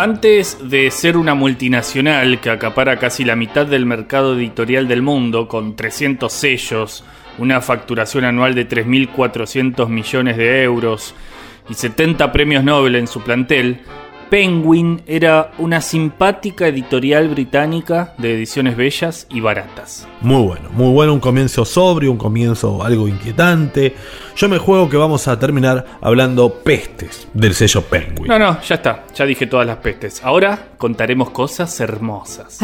Antes de ser una multinacional que acapara casi la mitad del mercado editorial del mundo, con 300 sellos, una facturación anual de 3.400 millones de euros y 70 premios Nobel en su plantel, Penguin era una simpática editorial británica de ediciones bellas y baratas. Muy bueno, muy bueno, un comienzo sobrio, un comienzo algo inquietante. Yo me juego que vamos a terminar hablando pestes del sello Penguin. No, no, ya está, ya dije todas las pestes. Ahora contaremos cosas hermosas.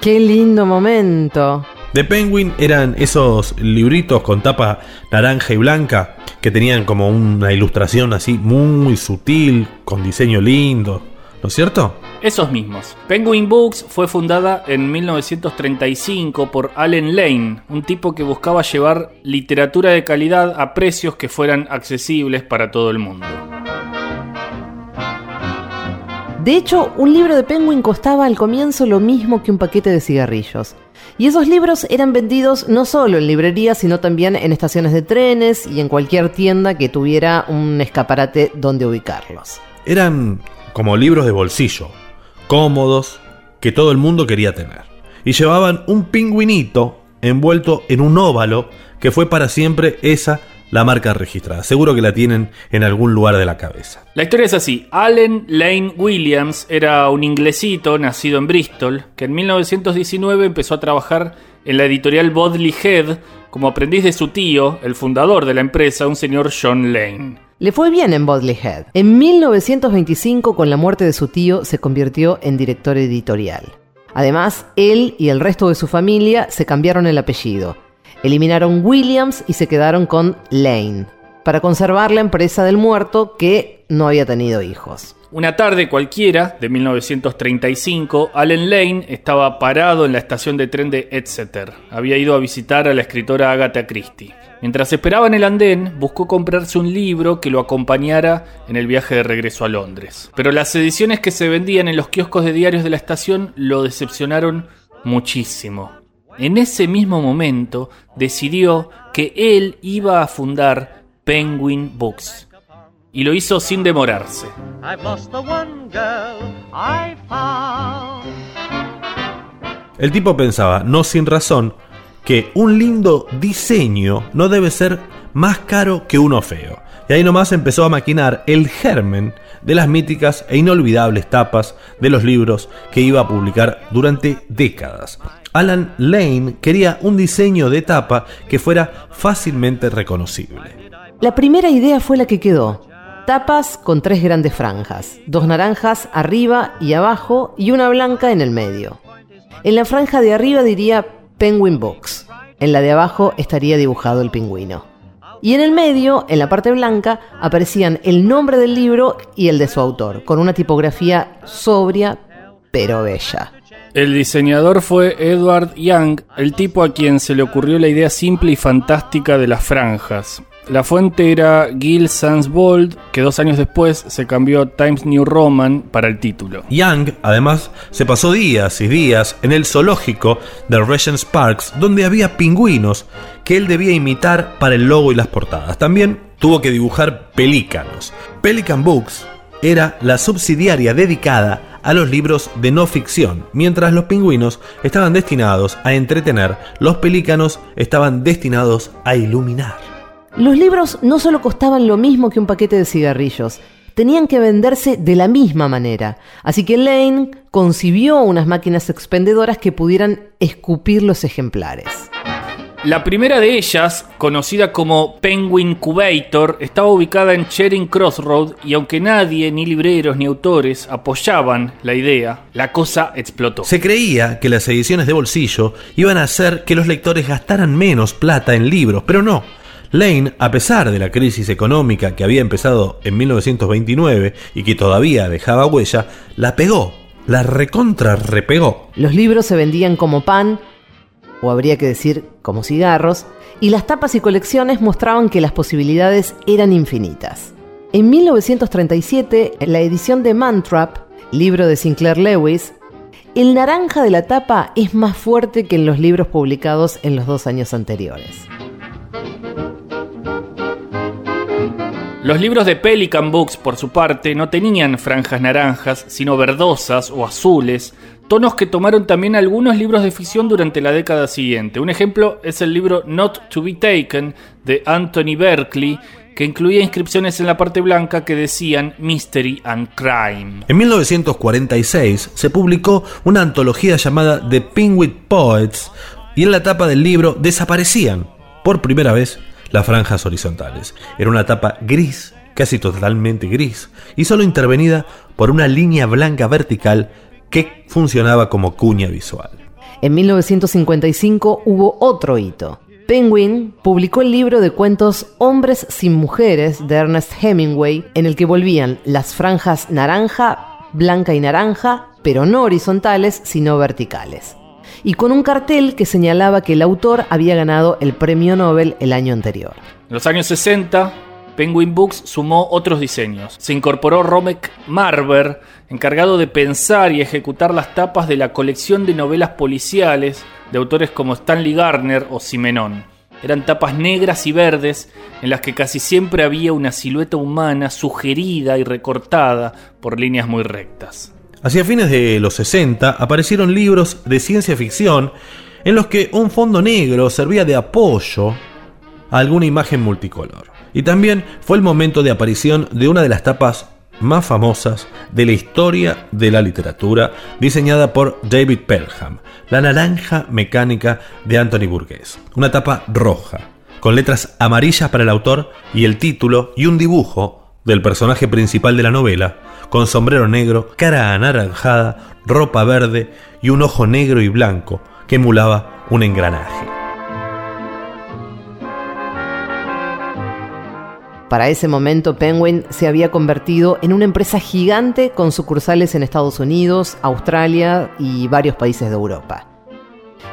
Qué lindo momento. De Penguin eran esos libritos con tapa naranja y blanca que tenían como una ilustración así muy sutil, con diseño lindo, ¿no es cierto? Esos mismos. Penguin Books fue fundada en 1935 por Allen Lane, un tipo que buscaba llevar literatura de calidad a precios que fueran accesibles para todo el mundo. De hecho, un libro de Penguin costaba al comienzo lo mismo que un paquete de cigarrillos. Y esos libros eran vendidos no solo en librerías, sino también en estaciones de trenes y en cualquier tienda que tuviera un escaparate donde ubicarlos. Eran como libros de bolsillo, cómodos, que todo el mundo quería tener. Y llevaban un pingüinito envuelto en un óvalo que fue para siempre esa la marca registrada. Seguro que la tienen en algún lugar de la cabeza. La historia es así. Allen Lane Williams era un inglesito nacido en Bristol que en 1919 empezó a trabajar en la editorial Bodley Head como aprendiz de su tío, el fundador de la empresa, un señor John Lane. Le fue bien en Bodley Head. En 1925, con la muerte de su tío, se convirtió en director editorial. Además, él y el resto de su familia se cambiaron el apellido Eliminaron Williams y se quedaron con Lane, para conservar la empresa del muerto que no había tenido hijos. Una tarde cualquiera de 1935, Allen Lane estaba parado en la estación de tren de Exeter. Había ido a visitar a la escritora Agatha Christie. Mientras esperaba en el andén, buscó comprarse un libro que lo acompañara en el viaje de regreso a Londres. Pero las ediciones que se vendían en los kioscos de diarios de la estación lo decepcionaron muchísimo. En ese mismo momento decidió que él iba a fundar Penguin Books. Y lo hizo sin demorarse. El tipo pensaba, no sin razón, que un lindo diseño no debe ser más caro que uno feo. Y ahí nomás empezó a maquinar el germen de las míticas e inolvidables tapas de los libros que iba a publicar durante décadas. Alan Lane quería un diseño de tapa que fuera fácilmente reconocible. La primera idea fue la que quedó. Tapas con tres grandes franjas, dos naranjas arriba y abajo y una blanca en el medio. En la franja de arriba diría Penguin Books, en la de abajo estaría dibujado el pingüino. Y en el medio, en la parte blanca, aparecían el nombre del libro y el de su autor, con una tipografía sobria pero bella. El diseñador fue Edward Young, el tipo a quien se le ocurrió la idea simple y fantástica de las franjas. La fuente era Gil Sansbold, que dos años después se cambió a Times New Roman para el título. Young, además, se pasó días y días en el zoológico de Regent's Parks, donde había pingüinos que él debía imitar para el logo y las portadas. También tuvo que dibujar pelícanos. Pelican Books era la subsidiaria dedicada a los libros de no ficción. Mientras los pingüinos estaban destinados a entretener, los pelícanos estaban destinados a iluminar. Los libros no solo costaban lo mismo que un paquete de cigarrillos, tenían que venderse de la misma manera. Así que Lane concibió unas máquinas expendedoras que pudieran escupir los ejemplares. La primera de ellas, conocida como Penguin Cubator, estaba ubicada en Charing Crossroad y aunque nadie, ni libreros ni autores, apoyaban la idea, la cosa explotó. Se creía que las ediciones de bolsillo iban a hacer que los lectores gastaran menos plata en libros, pero no. Lane, a pesar de la crisis económica que había empezado en 1929 y que todavía dejaba huella, la pegó, la recontra repegó. Los libros se vendían como pan o habría que decir como cigarros, y las tapas y colecciones mostraban que las posibilidades eran infinitas. En 1937, en la edición de Mantrap, libro de Sinclair Lewis, el naranja de la tapa es más fuerte que en los libros publicados en los dos años anteriores. Los libros de Pelican Books, por su parte, no tenían franjas naranjas, sino verdosas o azules, tonos que tomaron también algunos libros de ficción durante la década siguiente. Un ejemplo es el libro Not to be Taken de Anthony Berkeley, que incluía inscripciones en la parte blanca que decían Mystery and Crime. En 1946 se publicó una antología llamada The Penguin Poets y en la tapa del libro desaparecían por primera vez las franjas horizontales. Era una tapa gris, casi totalmente gris, y solo intervenida por una línea blanca vertical que funcionaba como cuña visual. En 1955 hubo otro hito. Penguin publicó el libro de cuentos Hombres sin mujeres de Ernest Hemingway, en el que volvían las franjas naranja, blanca y naranja, pero no horizontales, sino verticales y con un cartel que señalaba que el autor había ganado el premio Nobel el año anterior. En los años 60, Penguin Books sumó otros diseños. Se incorporó Romek Marber, encargado de pensar y ejecutar las tapas de la colección de novelas policiales de autores como Stanley Garner o Simenon. Eran tapas negras y verdes en las que casi siempre había una silueta humana sugerida y recortada por líneas muy rectas. Hacia fines de los 60 aparecieron libros de ciencia ficción en los que un fondo negro servía de apoyo a alguna imagen multicolor. Y también fue el momento de aparición de una de las tapas más famosas de la historia de la literatura, diseñada por David Pelham, La naranja mecánica de Anthony Burgess. Una tapa roja, con letras amarillas para el autor y el título y un dibujo del personaje principal de la novela, con sombrero negro, cara anaranjada, ropa verde y un ojo negro y blanco que emulaba un engranaje. Para ese momento, Penguin se había convertido en una empresa gigante con sucursales en Estados Unidos, Australia y varios países de Europa.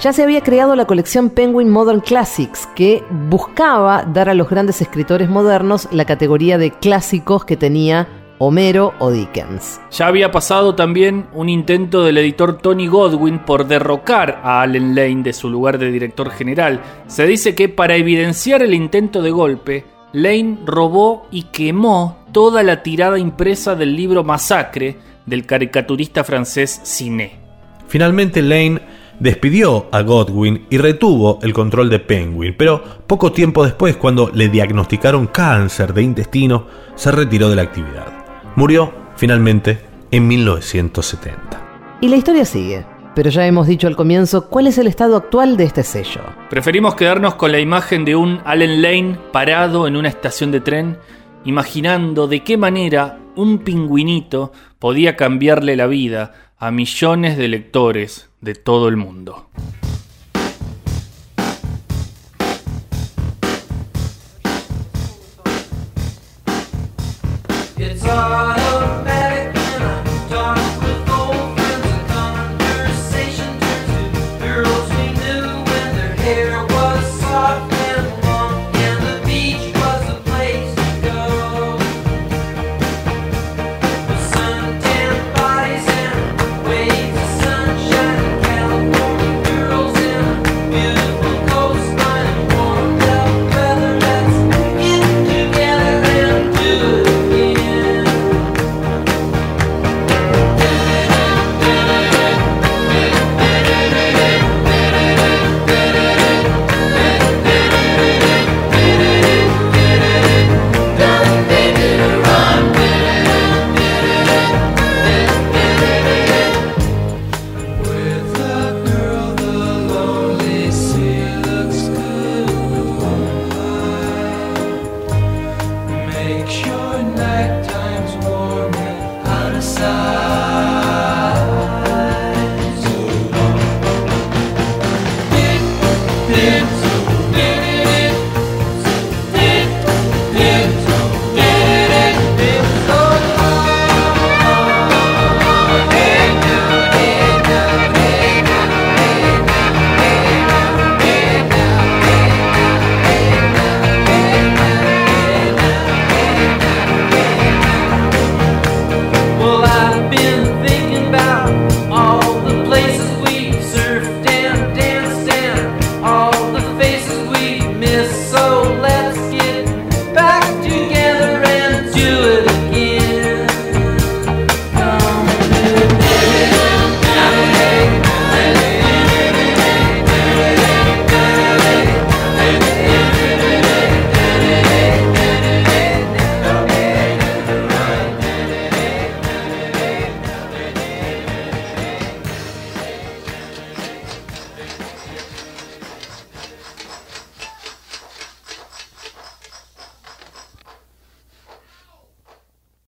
Ya se había creado la colección Penguin Modern Classics, que buscaba dar a los grandes escritores modernos la categoría de clásicos que tenía Homero o Dickens. Ya había pasado también un intento del editor Tony Godwin por derrocar a Allen Lane de su lugar de director general. Se dice que para evidenciar el intento de golpe, Lane robó y quemó toda la tirada impresa del libro Masacre del caricaturista francés Ciné. Finalmente Lane despidió a Godwin y retuvo el control de Penguin, pero poco tiempo después, cuando le diagnosticaron cáncer de intestino, se retiró de la actividad. Murió finalmente en 1970. Y la historia sigue, pero ya hemos dicho al comienzo cuál es el estado actual de este sello. Preferimos quedarnos con la imagen de un Allen Lane parado en una estación de tren, imaginando de qué manera un pingüinito podía cambiarle la vida a millones de lectores de todo el mundo.